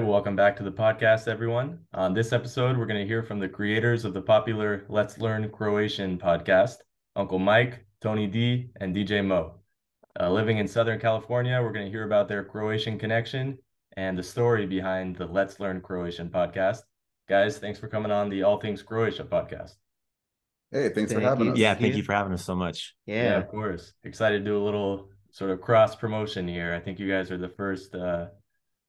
right, welcome back to the podcast, everyone. On this episode, we're going to hear from the creators of the popular Let's Learn Croatian podcast, Uncle Mike, Tony D, and DJ Moe. Uh, living in Southern California, we're going to hear about their Croatian connection and the story behind the Let's Learn Croatian podcast. Guys, thanks for coming on the All Things Croatia podcast. Hey, thanks Thank for having you. us. Yeah, thank you for having us so much. Yeah. of course. Excited to do a little sort of cross promotion here. I think you guys are the first uh,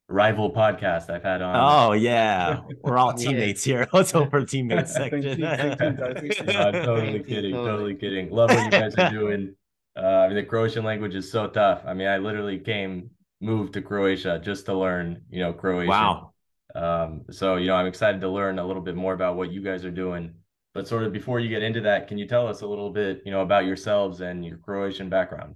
rival podcast I've had on. Oh yeah, we're all Yeah. teammates here. Let's hope for teammates section. thank you, guys. Thank you. No, I'm totally kidding. totally. Totally kidding. Love what you guys are doing. Uh, I mean, the Croatian language is so tough. I mean, I literally came, moved to Croatia just to learn, you know, Croatian. Wow. Um, so, you know, I'm excited to learn a little bit more about what you guys are doing. But sort of before you get into that, can you tell us a little bit, you know, about yourselves and your Croatian background?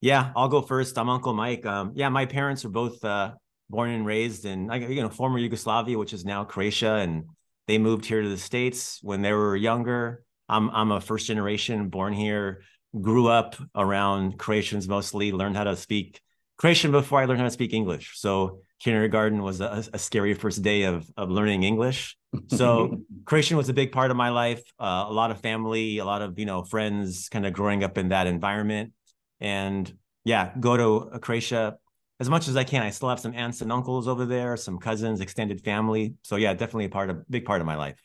Yeah, I'll go first. I'm Uncle Mike. Um, yeah, my parents are both uh, born and raised in you know former Yugoslavia, which is now Croatia, and they moved here to the states when they were younger. I'm I'm a first generation born here, grew up around Croatians mostly, learned how to speak Croatian before I learned how to speak English. So kindergarten was a, a scary first day of of learning English. So Croatian was a big part of my life. Uh, a lot of family, a lot of you know friends, kind of growing up in that environment, and yeah, go to Croatia as much as I can. I still have some aunts and uncles over there, some cousins, extended family. So yeah, definitely a part of big part of my life.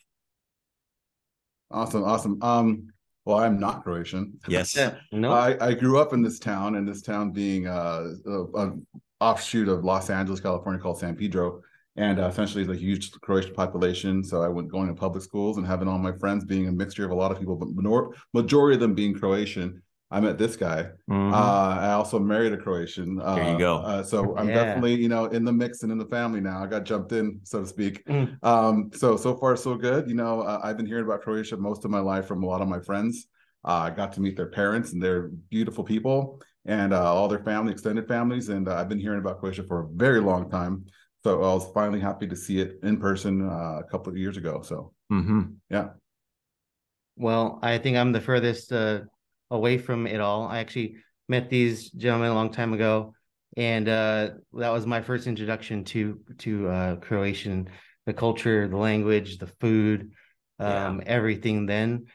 awesome, awesome. Um, well, I'm not Croatian. Yes. Yeah. No. I, I grew up in this town, and this town being uh, a, an offshoot of Los Angeles, California, called San Pedro, and uh, essentially it's a huge Croatian population. So I went going to public schools and having all my friends being a mixture of a lot of people, but minor- majority of them being Croatian. I met this guy. Mhm. Uh, I also married a Croatian. Uh, There you go. Uh, so I'm Yeah. definitely, you know, in the mix and in the family now. I got jumped in, so to speak. Mm. Um, so so far so good. You know, uh, I've been hearing about Croatia most of my life from a lot of my friends. Uh, I got to meet their parents, and they're beautiful people, and uh, all their family, extended families. And uh, I've been hearing about Croatia for a very long time. So I was finally happy to see it in person uh, a couple of years ago. So Mhm. yeah, Well, I think I'm the furthest uh, away from it all. I actually met these gentlemen a long time ago, and uh, that was my first introduction to to uh, Croatian, the culture, the language, the food, Yeah. um, everything. Then,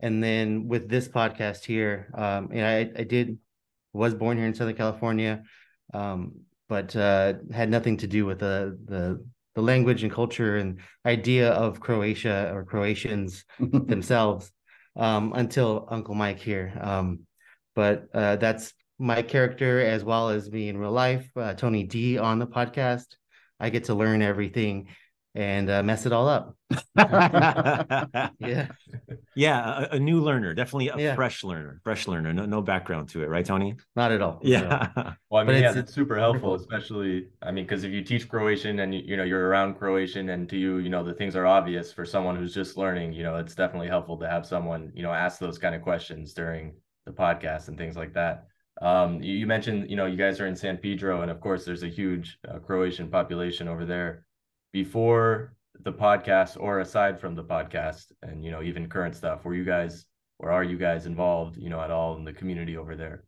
and then with this podcast here, um, and I I did was born here in Southern California, um, but uh, had nothing to do with the the the language and culture and idea of Croatia or Croatians themselves um, until Uncle Mike here. Um, but uh, that's my character as well as me in real life. Uh, Tony D on the podcast. I get to learn everything and uh, mess it all up. Yeah, yeah, a, a new learner, definitely a Yeah. fresh learner, fresh learner. No, no background to it, right, Tony? not at all. Yeah. Well, I But mean, yeah, it's- that's super helpful, especially, I mean, because if you teach Croatian and you, you know you're around Croatian and to you, you know, the things are obvious for someone who's just learning, you know, it's definitely helpful to have someone, you know, ask those kind of questions during the podcast and things like that. Um, you, you mentioned, you know, you guys are in San Pedro, and of course, there's a huge uh, Croatian population over there. Before the podcast, or aside from the podcast, and you know, even current stuff, were you guys, or are you guys involved, you know, at all in the community over there?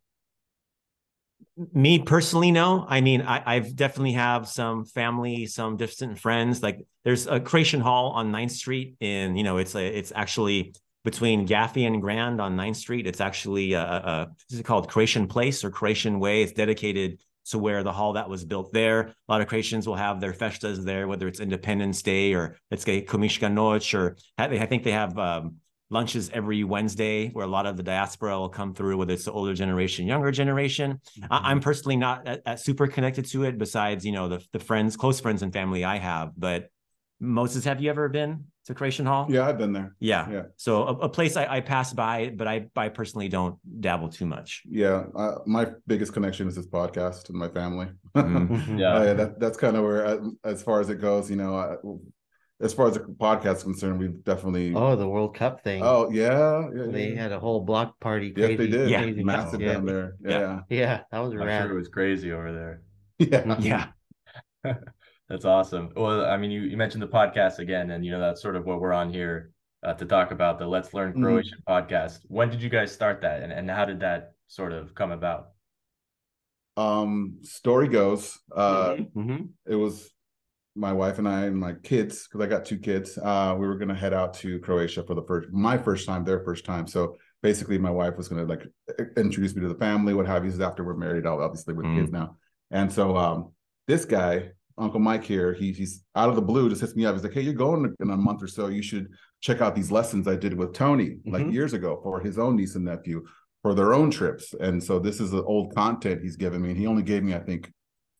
me personally no. I mean I, i've definitely have some family some distant friends. Like there's a croatian hall on 9th street and you know it's a it's actually between gaffey and grand on 9th street. It's actually a, a is it called? Croatian place or croatian way. It's dedicated to where the hall that was built there a lot of croatians will have their festas there whether it's independence day or let's say Komiška noć or i think they have um, lunches every Wednesday where a lot of the diaspora will come through, whether it's the older generation, younger generation. I, I'm personally not uh, uh, super connected to it besides, you know, the, the friends, close friends and family I have. But Moses, have you ever been to Croatian Hall? yeah, I've been there. Yeah. Yeah. So a, a place I, I pass by, but I, I personally don't dabble too much. Yeah, uh, my biggest connection is this podcast and my family. Mhm. Mhm. Yeah. Uh, yeah, that, that's kind of where, uh, as far as it goes, you know, I, as far as the podcast is concerned, we've definitely. Oh, the World Cup thing. Oh, yeah, yeah, they yeah. had a whole block party. Yes, Crazy, they did. Yeah. crazy massive yeah. down there. Yeah. Yeah, Yeah, that was I'm rad. sure it was crazy over there. yeah. Yeah. That's awesome. Well, I mean, you, you mentioned the podcast again, and you know that's sort of what we're on here uh, to talk about the Let's Learn Mhm. Croatian podcast. When did you guys start that, and, and how did that sort of come about? um, story goes, uh, Mhm. it was my wife and I and my kids because I got two kids. Uh, we were gonna head out to Croatia for the first my first time, their first time. So basically, my wife was gonna like introduce me to the family, what have you. Is After we're married, obviously with Mm. kids now. And so um, this guy, Uncle Mike here, he, he's out of the blue, just hits me up. He's like, "Hey, you're going in a month or so. You should check out these lessons I did with Tony like Mhm. years ago for his own niece and nephew for their own trips." And so this is the old content he's given me. And he only gave me, I think,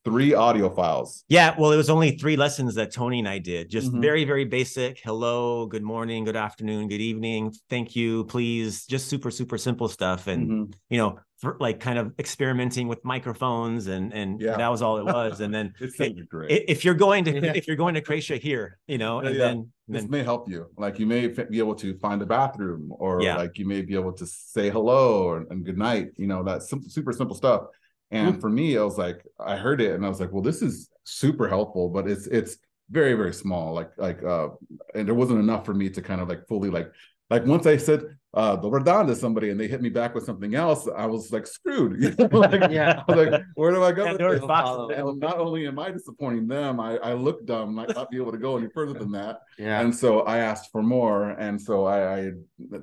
three audio files. Yeah, well, it was only three lessons that Tony and I did. Just Mhm. very, very basic. Hello, good morning, good afternoon, good evening, thank you, please. Just super, super simple stuff. And Mhm. you know, for like kind of experimenting with microphones and and Yeah. that was all it was. And then It's it- great. if you're going to Yeah. if you're going to Croatia here, you know, and yeah. then this then may help you. Like you may be able to find a bathroom, or Yeah. like you may be able to say hello or, and good night. You know, that's sim- super simple stuff. And for me, I was like, I heard it and I was like, well, this is super helpful, but it's it's very very small. Like like uh, and there wasn't enough for me to kind of like fully like like once I said uh the Verdun to somebody and they hit me back with something else, I was like screwed. You know? like, Yeah. I was like, where do I go? Yeah? And not only am I disappointing them, I, I look dumb, might not be able to go any further than that. Yeah. And so I asked for more. And so I, I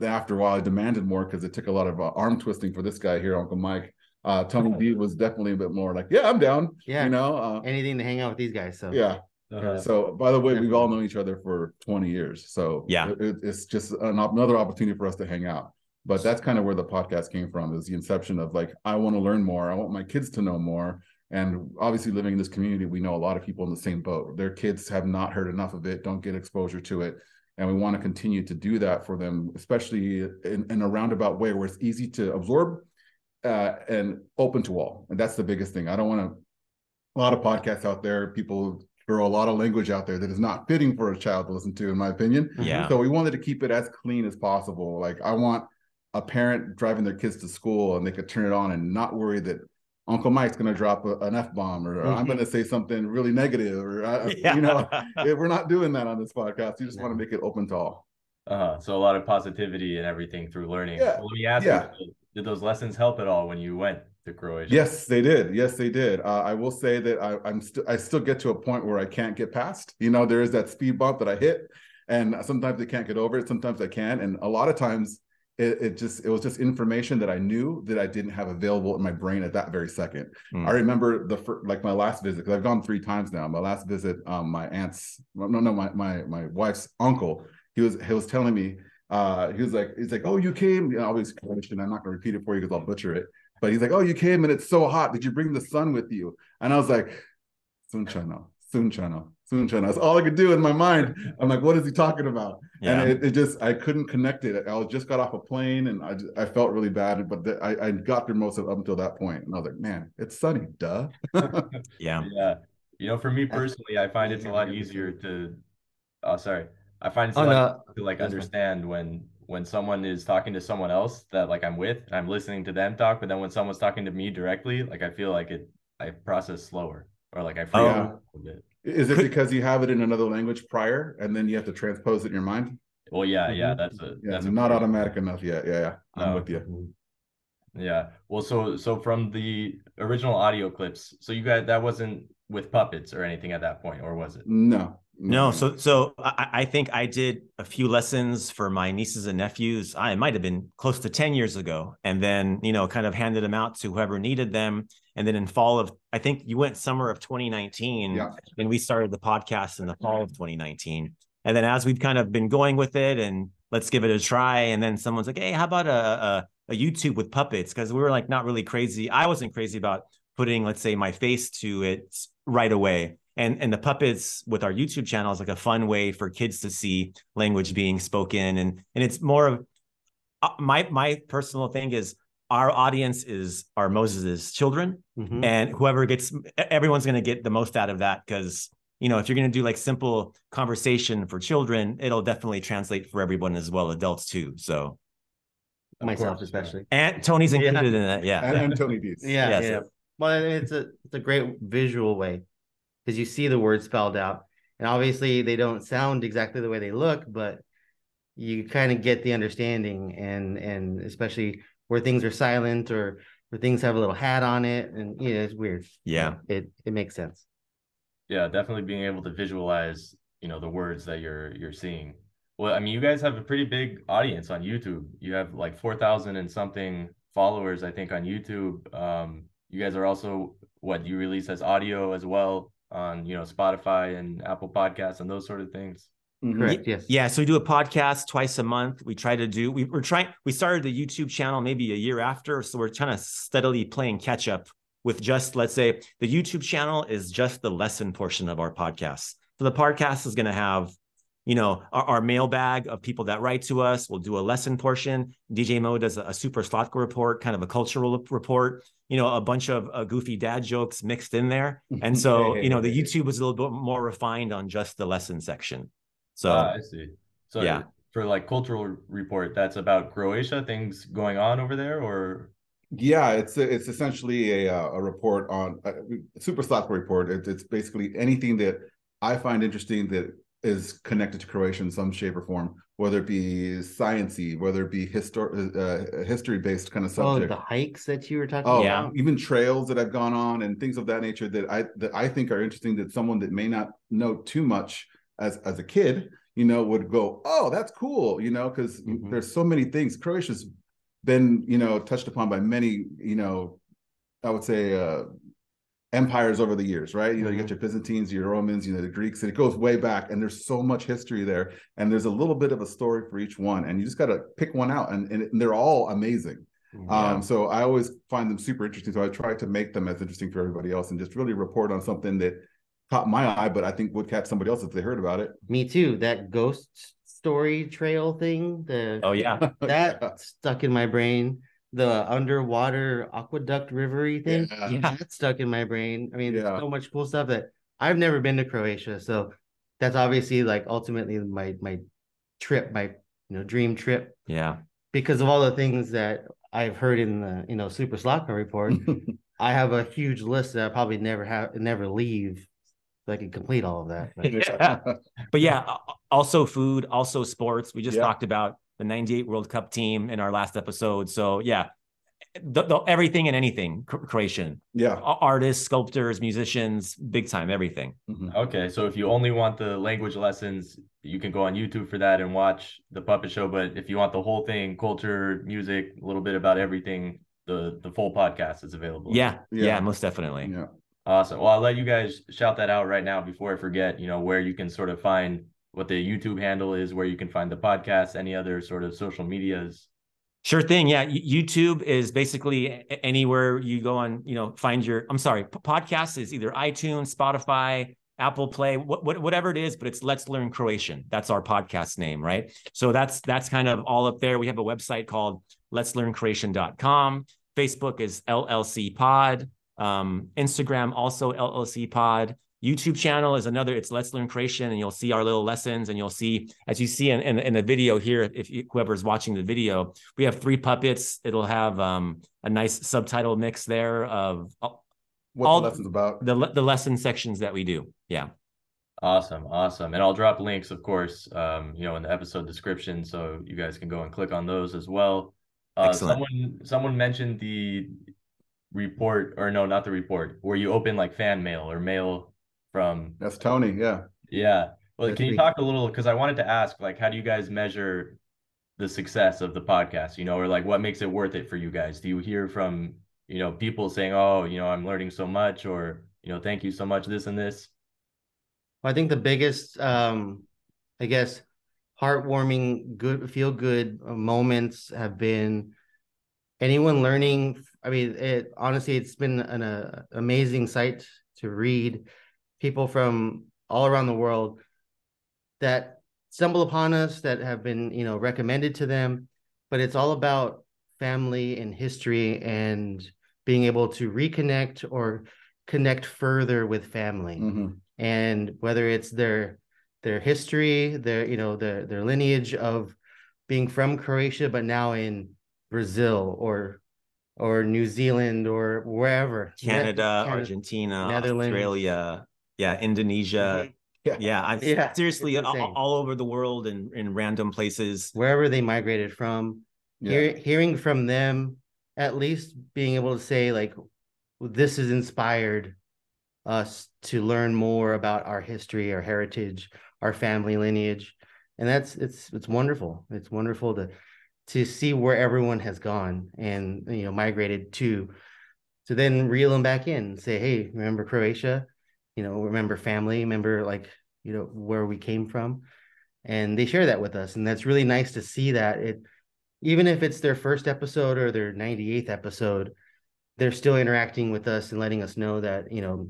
after a while, I demanded more because it took a lot of uh, arm twisting for this guy here, Uncle Mike. Uh, Tony D was definitely a bit more like, yeah, I'm down. Yeah. You know, uh, Anything to hang out with these guys. So yeah. Uh, So by the way, we've all known each other for 20 years. So Yeah. it- it- it's just an, another opportunity for us to hang out. But that's kind of where the podcast came from is the inception of like, I want to learn more. I want my kids to know more. And obviously living in this community, we know a lot of people in the same boat. Their kids have not heard enough of it, don't get exposure to it. And we want to continue to do that for them, especially in, in a roundabout way where it's easy to absorb uh, and open to all. And that's the biggest thing. I don't want to, a lot of podcasts out there, people throw a lot of language out there that is not fitting for a child to listen to, in my opinion. yeah. So we wanted to keep it as clean as possible. Like I want a parent driving their kids to school and they could turn it on and not worry that Uncle Mike's going to drop a, an F bomb or I'm Mhm. going to say something really negative or, I, Yeah. you know, we're not doing that on this podcast. You just want to make it open to all. uh, so a lot of positivity and everything through learning. Yeah, Well, let me ask yeah. you, did those lessons help at all when you went to Croatia? Yes, they did. Yes, they did. Uh, I will say that I, I'm still I still get to a point where I can't get past. You know, there is that speed bump that I hit, and sometimes I can't get over it. Sometimes I can, and a lot of times it, it just it was just information that I knew that I didn't have available in my brain at that very second. Hmm. I remember the fir- like my last visit because I've gone three times now. My last visit, um, my aunt's no no my my my wife's uncle. He was he was telling me. Uh, he was like, he's like, oh, you came. You know, always question. I'm not gonna repeat it for you because I'll butcher it. But he's like, oh, you came and it's so hot. Did you bring the sun with you? And I was like, sun chana, sun sunchano, sunchano, sunchano. That's all I could do in my mind. I'm like, what is he talking about? yeah. And it, it just, I couldn't connect it. I was just got off a plane and I, just, I felt really bad, but the, I, I got through most of it up until that point. And I was like, man, it's sunny, duh. yeah. Yeah. You know, for me personally, I find it's a lot easier to. Oh, sorry. I find it's a Oh, no. to like That's fine. understand when when someone is talking to someone else that like I'm with and I'm listening to them talk, but then when someone's talking to me directly, like I feel like it I process slower or like I freak Oh. a bit. Is it because you have it in another language prior and then you have to transpose it in your mind? Well, yeah, yeah, Mhm. that's a Yeah, that's a not automatic enough yet. Yeah, yeah. I'm No. with you. Yeah. Well, so so from the original audio clips, so you guys that wasn't with puppets or anything at that point, or was it? No. No, mm-hmm. so so I, I think I did a few lessons for my nieces and nephews. I might have been close to 10 years ago. And then, you know, kind of handed them out to whoever needed them. And then in fall of I think you went summer of 2019 Yeah. and we started the podcast in the fall of mm-hmm. 2019. And then as we've kind of been going with it and let's give it a try. And then someone's like, hey, how about a a, a YouTube with puppets? Because we were like not really crazy. I wasn't crazy about putting, let's say, my face to it right away. And and the puppets with our YouTube channel is like a fun way for kids to see language being spoken. And and it's more of uh, my my personal thing is our audience is our Moses's children Mhm. and whoever gets everyone's going to get the most out of that because you know if you're going to do like simple conversation for children it'll definitely translate for everyone as well adults too so Of myself course, yeah. especially. and tony's Yeah. included in that yeah And, and Tony D's. Yeah, Yes. yeah. Well, it's a it's a great visual way because you see the words spelled out, and obviously they don't sound exactly the way they look, but you kind of get the understanding, and and especially where things are silent or where things have a little hat on it, and you know, it's weird. Yeah. It it makes sense. Yeah, definitely being able to visualize, you know, the words that you're you're seeing. Well, I mean, you guys have a pretty big audience on YouTube. You have like 4,000 and something followers, I think, on YouTube. Um, you guys are also what you release as audio as well on, you know, Spotify and Apple Podcasts and those sort of things. Mhm. Correct. Yes. Yeah, so we do a podcast twice a month. We try to do we, we're trying we started the YouTube channel maybe a year after, so we're trying to steadily playing catch up with just let's say the YouTube channel is just the lesson portion of our podcast. So the podcast is going to have you know our, our mailbag of people that write to us. We'll do a lesson portion. DJ Moe does a, a super Slotka report, kind of a cultural report. You know, a bunch of uh, goofy dad jokes mixed in there. And so you know the YouTube was a little bit more refined on just the lesson section. So Ah, I see. So yeah. for like cultural report, that's about Croatia, things going on over there, or Yeah, it's it's essentially a uh, a report on a super Slack report. It, it's basically anything that I find interesting that is connected to Croatia in some shape or form, whether it be sciency, whether it be histor- uh, history based kind of subject. Oh, subject. the hikes that you were talking Oh, Yeah. about. even trails that I've gone on and things of that nature that I that I think are interesting that someone that may not know too much as as a kid, you know, would go, "Oh, that's cool," you know, because Mhm. there's so many things. Croatia's been, you know, touched upon by many, you know, I would say uh empires over the years, right? You know, you get your Byzantines, your Romans, you know, the Greeks, and it goes way back. And there's so much history there, and there's a little bit of a story for each one, and you just got to pick one out, and, and they're all amazing. Um, so I always find them super interesting. So I try to make them as interesting for everybody else and just really report on something that caught my eye, but I think would catch somebody else if they heard about it. Me too. That ghost story trail thing. The oh yeah. that Yeah. stuck in my brain. The underwater aqueduct rivery thing. Yeah. Yeah. That stuck in my brain. I mean, Yeah. there's so much cool stuff that I've never been to Croatia. So that's obviously like ultimately my my trip, my you know, dream trip Yeah. because of all the things that I've heard in the you know Super Slotka report. I have a huge list that I probably never have never leave so I can complete all of that. But- Yeah. But yeah, also food, also sports. We just Yeah. talked about the 98 World Cup team in our last episode. So yeah, the, the, everything and anything Cro- Croatian. yeah. A- Artists, sculptors, musicians, big time, everything. Mhm. Okay, so if you only want the language lessons, you can go on YouTube for that and watch the puppet show. But if you want the whole thing, culture, music, a little bit about everything, the the full podcast is available. Yeah, yeah, Yeah. most definitely. Yeah. Awesome. Well, I'll let you guys shout that out right now before I forget, you know, where you can sort of find what the YouTube handle is, where you can find the podcast, any other sort of social medias. Sure thing. Yeah. YouTube is basically anywhere you go on, you know, find your, I'm sorry, podcast is either iTunes, Spotify, Apple Play, what, what, whatever it is, but it's Let's Learn Croatian. That's our podcast name, right? So that's, that's kind of all up there. We have a website called Let's Learn Croatian.com. Facebook is LLC Pod. Um, Instagram also LLC Pod. YouTube channel is another. It's Let's Learn Croatian, and you'll see our little lessons, and you'll see as you see in in, in the video here. If you, whoever's watching the video, we have three puppets. It'll have um, a nice subtitle mix there of uh, What All- the lesson's about. the the lesson sections that we do. Yeah, Awesome, awesome. And I'll drop links, of course, um, you know, in the episode description, so you guys can go and click on those as well. Uh, Excellent. someone someone mentioned the report, or no, not the report, where you open like fan mail or mail from That's Tony. Yeah. Yeah. Well, That's can you me. talk a little because I wanted to ask, like, how do you guys measure the success of the podcast? You know, or like what makes it worth it for you guys? Do you hear from, you know, people saying, Oh, you know, I'm learning so much, or, you know, thank you so much, this and this? I think the biggest, um, I guess, heartwarming, good, feel good moments have been anyone learning. I mean, it honestly, it's been an uh, amazing sight to read people from all around the world that stumble upon us that have been, you know, recommended to them. But it's all about family and history and being able to reconnect or connect further with family Mhm. and whether it's their their history, their you know their their lineage of being from Croatia, but now in Brazil or or New Zealand or wherever Canada, Canada- Argentina, Netherlands. Australia, yeah, Indonesia. Mm-hmm. Yeah. Yeah, I'm Yeah, seriously all, all over the world and in random places. wherever they migrated from. Yeah. Hear, hearing from them at least being able to say like this has inspired us to learn more about our history, our heritage, our family lineage. And that's it's it's wonderful. It's wonderful to to see where everyone has gone and you know migrated to to then reel them back in and say, hey, remember Croatia? You know, remember family, remember like, you know, where we came from. And they share that with us. And that's really nice to see that it even if it's their first episode or their 98th episode, they're still interacting with us and letting us know that, you know,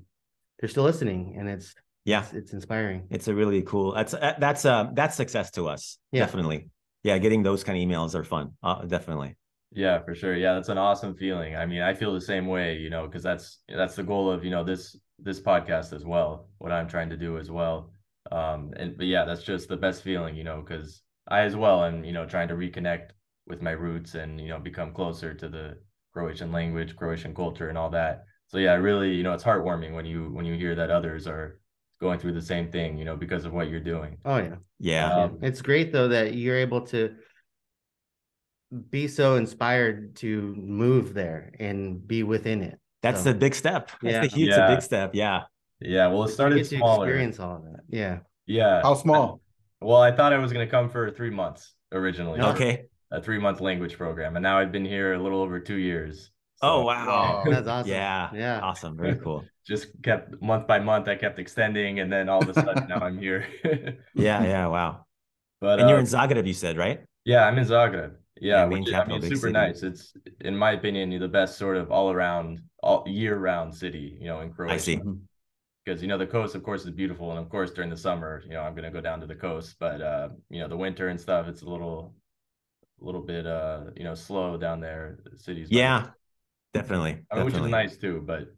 they're still listening and it's yeah it's, it's inspiring it's a really cool that's uh, that's uh that's success to us yeah. definitely yeah getting those kind of emails are fun uh, definitely yeah for sure. Yeah that's an awesome feeling. I mean i feel the same way you know because that's that's the goal of you know this this podcast as well what i'm trying to do as well. Um and but yeah that's just the best feeling you know because i as well am you know trying to reconnect with my roots and you know become closer to the croatian language croatian culture and all that. So yeah really you know it's heartwarming when you when you hear that others are going through the same thing you know because of what you're doing. Oh yeah. Yeah. Um, it's great though that you're able to be so inspired to move there and be within it that's so, the big step that's yeah. the huge yeah. big step yeah yeah well it started smaller experience all of that yeah yeah how small well i thought i was going to come for three months originally okay a three month language program and now i've been here a little over two years Oh, so, oh wow, that's awesome. Yeah, yeah, awesome. Very cool. Just kept month by month. I kept extending, and then all of a sudden now I'm here. yeah, yeah, wow. But and uh, you're in Zagreb, you said, right? Yeah, I'm in Zagreb. Yeah, yeah which is, I mean, super city. nice. It's in my opinion the best sort of all around, all year round city. You know, in Croatia. I see. Because you know the coast, of course, is beautiful, and of course during the summer, you know, I'm gonna go down to the coast. But uh, you know, the winter and stuff, it's a little, a little bit, uh, you know, slow down there. The cities. Yeah, Definitely. I mean, which is nice too, but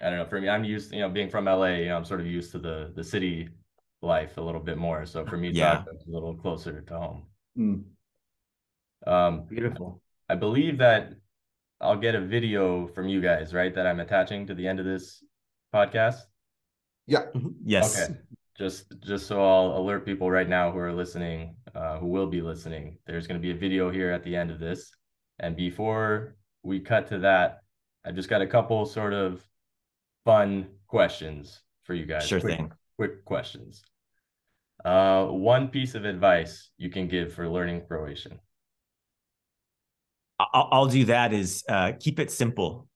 I don't know. For me, I'm used, you know, being from LA, you know, I'm sort of used to the the city life a little bit more. So for me, yeah, it's a little closer to home. Mm. Um, beautiful. I believe that I'll get a video from you guys, right? That I'm attaching to the end of this podcast. Yeah. Mm-hmm. Yes. Okay. Just just so I'll alert people right now who are listening, uh, who will be listening. There's going to be a video here at the end of this, and before we cut to that, I just got a couple sort of fun questions for you guys. Sure quick, thing. Quick questions. Uh, one piece of advice you can give for learning Croatian. I'll, I'll do that. Is uh, keep it simple.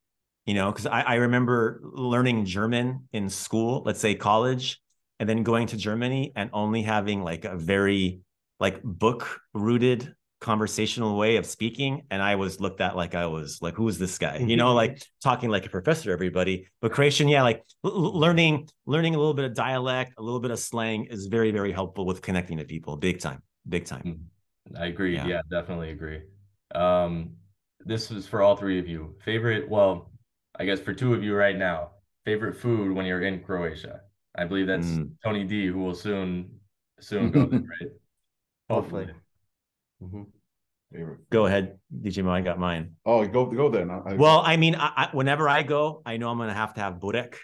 You know, because I, I remember learning German in school, let's say college, and then going to Germany and only having like a very like book rooted conversational way of speaking and i was looked at like i was like who is this guy? You know like talking like a professor everybody. But croatian yeah like l- learning learning a little bit of dialect a little bit of slang is very very helpful with connecting to people big time big time. Mm, i agree. Yeah, yeah definitely agree um this is for all three of you favorite well i guess for two of you right now favorite food when you're in croatia i believe that's mm. tony d who will soon soon go there right hopefully Mm-hmm. Go ahead, DJ Moe. I got mine. Oh, go go then. I, well, I mean, I, I, whenever I go, I know I'm gonna have to have burek.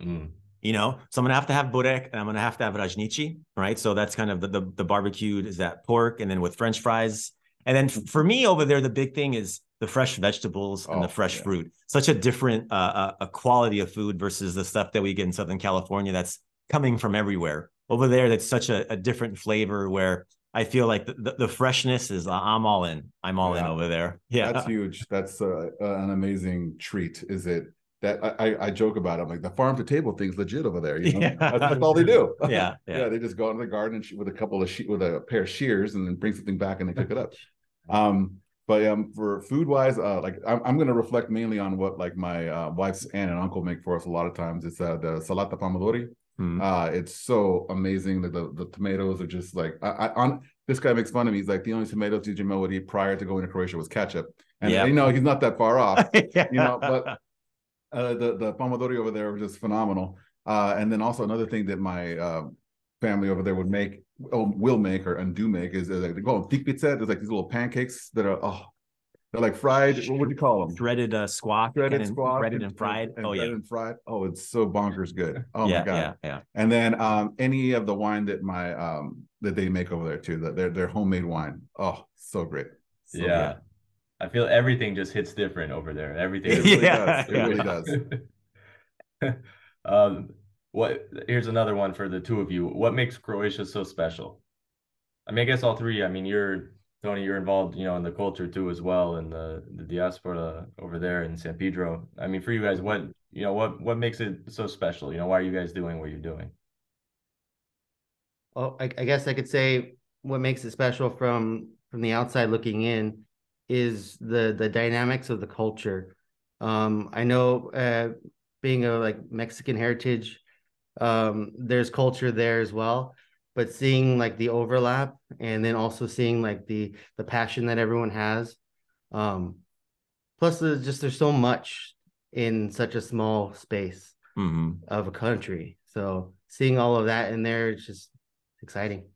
Mm. You know, so I'm gonna have to have burek, and I'm gonna have to have ražnjići, right? So that's kind of the, the the barbecued is that pork, and then with French fries. And then for me over there, the big thing is the fresh vegetables and oh, the fresh yeah. fruit. Such a different uh, uh, a quality of food versus the stuff that we get in Southern California that's coming from everywhere. Over there, that's such a, a different flavor where I feel like the, the, the freshness is I'm all in. I'm all yeah. in over there. Yeah, that's huge. That's uh, an amazing treat. Is it that I, I joke about it. I'm like the farm to table thing's legit over there. You know, yeah. that's, that's, all they do. Yeah, yeah, yeah. They just go into the garden with a couple of she- with a pair of shears and then bring something back and they cook it up. Um, but um, for food wise, uh, like I'm, I'm going to reflect mainly on what like my uh, wife's aunt and uncle make for us a lot of times. It's uh, the salata pomodori. Mm. Uh, it's so amazing that the, the tomatoes are just like I, I on this guy makes fun of me. He's like the only tomatoes DJ Moe would eat prior to going to Croatia was ketchup, and yep. you know he's not that far off. yeah. You know, but uh, the the pomodori over there were just phenomenal. Uh, and then also another thing that my uh, family over there would make, oh, will make or and do make is, is like they call them pizza. There's like these little pancakes that are oh they're like fried. What would you call them? Threaded uh, squash. Threaded and, squash. Threaded and, and fried. And oh yeah. And fried. Oh, it's so bonkers good. Oh yeah, my god. Yeah, yeah. And then um, any of the wine that my um that they make over there too. That their their homemade wine. Oh, so great. So yeah. Good. I feel everything just hits different over there. Everything. It really Yeah, does. It yeah. really does. um, what? Here's another one for the two of you. What makes Croatia so special? I mean, I guess all three. I mean, you're Tony. You're involved, you know, in the culture too as well, and the the diaspora over there in San Pedro. I mean, for you guys, what you know, what what makes it so special? You know, why are you guys doing what you're doing? Well, I, I guess I could say what makes it special from from the outside looking in is the the dynamics of the culture. Um, I know uh, being a like Mexican heritage, um, there's culture there as well, but seeing like the overlap and then also seeing like the the passion that everyone has. Um, plus, there's just there's so much in such a small space hmm of a country. So seeing all of that in there, it's just exciting.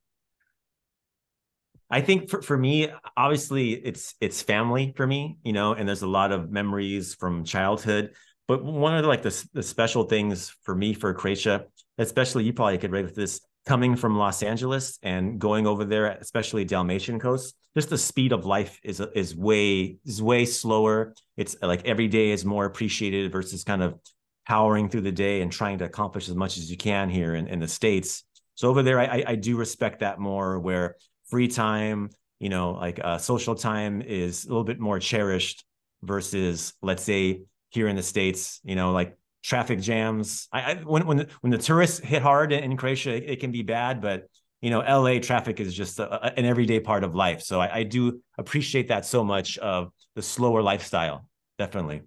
I think for, for me, obviously it's it's family for me, you know, and there's a lot of memories from childhood. But one of the, like the, the special things for me for Croatia, especially you probably could relate with this, coming from Los Angeles and going over there, especially Dalmatian coast, just the speed of life is is way is way slower. It's like every day is more appreciated versus kind of powering through the day and trying to accomplish as much as you can here in, in the states. So over there, I, I do respect that more. Where free time, you know, like uh, social time is a little bit more cherished versus, let's say, here in the states, you know, like traffic jams. I, I when when when the tourists hit hard in, in Croatia, it, it can be bad, but you know, LA traffic is just a, a- an everyday part of life. So I, I do appreciate that so much of the slower lifestyle. Definitely.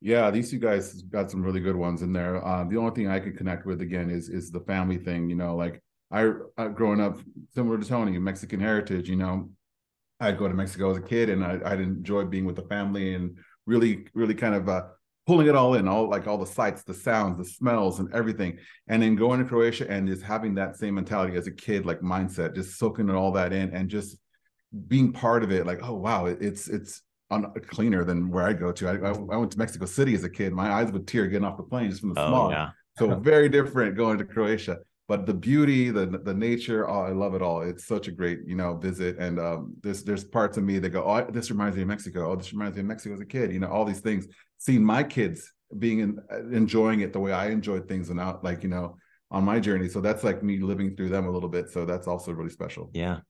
Yeah, these two guys got some really good ones in there. Uh, the only thing I could connect with again is is the family thing. You know, like I uh, growing up similar to Tony, Mexican heritage. You know, I'd go to Mexico as a kid, and I, I'd enjoy being with the family and really, really kind of uh, pulling it all in, all like all the sights, the sounds, the smells, and everything. And then going to Croatia and just having that same mentality as a kid, like mindset, just soaking it all that in and just being part of it. Like, oh wow, it's it's on cleaner than where I go to. I, I, I went to Mexico City as a kid. My eyes would tear getting off the plane just from the Oh yeah. So very different going to Croatia. But the beauty, the the nature, oh, I love it all. It's such a great, you know, visit. And um, there's there's parts of me that go, oh, this reminds me of Mexico. Oh, this reminds me of Mexico as a kid. You know, all these things. Seeing my kids being in, enjoying it the way I enjoyed things and out, like you know, on my journey. So that's like me living through them a little bit. So that's also really special. Yeah.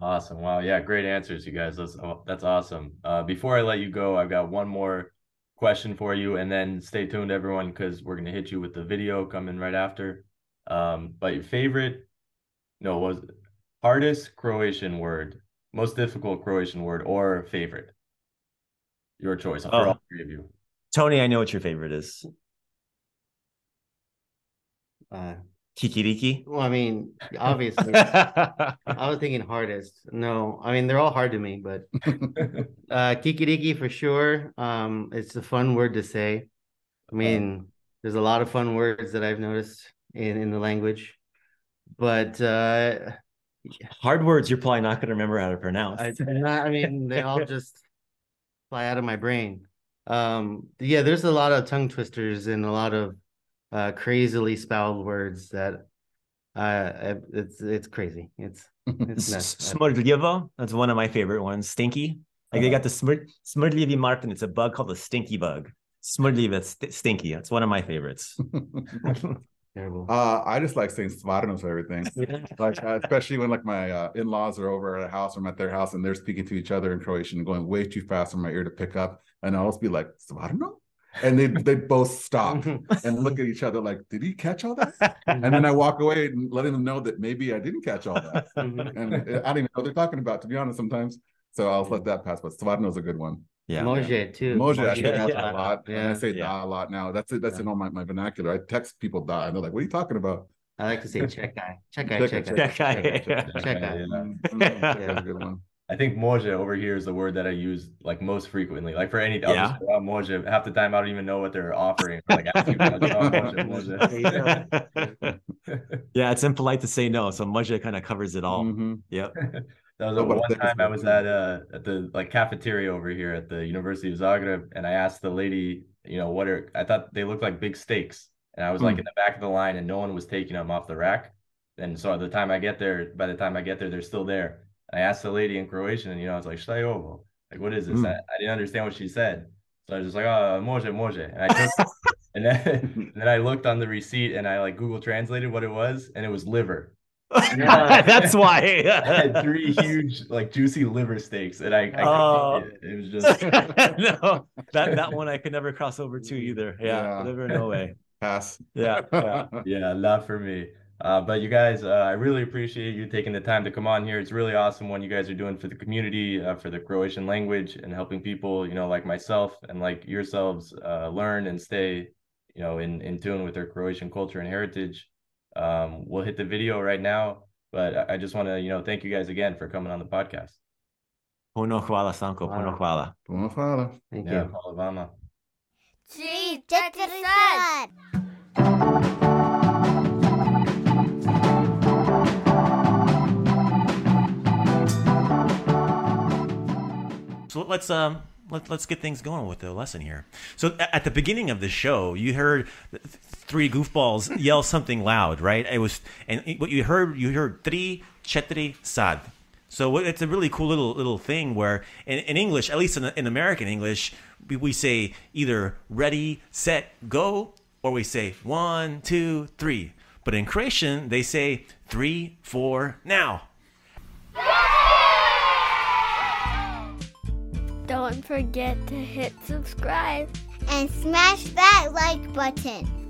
Awesome. Wow. Yeah, great answers, you guys. That's that's awesome. Uh, before I let you go, I've got one more question for you, and then stay tuned, everyone, because we're gonna hit you with the video coming right after. Um, but your favorite, no, was it hardest Croatian word, most difficult Croatian word, or favorite? Your choice for Oh. all three of you. Tony, I know what your favorite is. Uh, Kikiriki. well, I mean, obviously, I was thinking hardest. No, I mean they're all hard to me, but uh, kikiriki for sure. Um, it's a fun word to say. I mean, there's a lot of fun words that I've noticed in in the language, but uh, Hard words you're probably not going to remember how to pronounce. I, I mean, they all just fly out of my brain. Um, yeah, there's a lot of tongue twisters and a lot of uh, crazily spelled words that uh, it's it's crazy. It's it's. Smrdljivo, that's one of my favorite ones. Stinky. Like they got the smr Smrdljivi Martin. It's a bug called the stinky bug. Smrdljiva, st- stinky. That's one of my favorites. terrible. uh, I just like saying Svarnos for everything. Yeah. like uh, especially when like my uh, in-laws are over at a house or I'm at their house and they're speaking to each other in Croatian going way too fast for my ear to pick up and I'll just be like Svarno and they they both stop and look at each other like did he catch all that and then I walk away and letting them know that maybe I didn't catch all that Mhm. and I don't even know what they're talking about to be honest sometimes so I'll let that pass but Svarno's a good one Yeah. Moje too. Moja I say Yeah, that yeah. a lot and I say Yeah. da a lot now that's it that's Yeah. in all my, my vernacular I text people da and they're like what are you talking about I like to say check guy. Check guy, Check check guy. Check guy, check yeah. guy. Yeah. Mm, mm, That's a good one. I think moja over here is the word that I use like most frequently. Like for any, Yeah. just go moja. Half the time, I don't even know what they're offering. Like, ask you, oh, moja, moja. yeah, it's impolite to say no. So Moja kind of covers it all. Mhm. Yep. That was the one time I was at uh at the like cafeteria over here at the University of Zagreb, and I asked the lady, you know, what are I thought they looked like big steaks, and I was like Hmm. in the back of the line, and no one was taking them off the rack. And so at the time I get there, by the time I get there, they're still there. I asked the lady in Croatian, and you know, I was like, "Šta je ovo?" Like, what is this? Mm. I, I didn't understand what she said. So I was just like, oh, moje, moje. And I took, and then, and then I looked on the receipt and I like Google translated what it was, and it was liver. That's why. I had three huge, like juicy liver steaks, and I, I couldn't eat it. it was just no, that that one I could never cross over to either. Yeah, Yeah. liver, no way. Pass. Yeah, yeah. yeah, not for me. Uh, but you guys, uh, I really appreciate you taking the time to come on here. It's really awesome what you guys are doing for the community, uh, for the Croatian language, and helping people, you know, like myself and like yourselves, uh, learn and stay, you know, in in tune with their Croatian culture and heritage. Um, we'll hit the video right now, but I- I just want to, you know, thank you guys again for coming on the podcast. Puno hvala, Sanko. Puno Wow. hvala. Puno hvala. Thank Yeah, you. hvala vama. Tri, četiri, sad. So let's um let, let's get things going with the lesson here. So at the beginning of the show, you heard three goofballs yell something loud, right? It was and what you heard you heard three chetri sad. So it's a really cool little little thing where in, in English, at least in, in American English, we, we say either ready, set, go, or we say one, two, three. But in Croatian, they say three, four, now. Don't forget to hit subscribe. and smash that like button.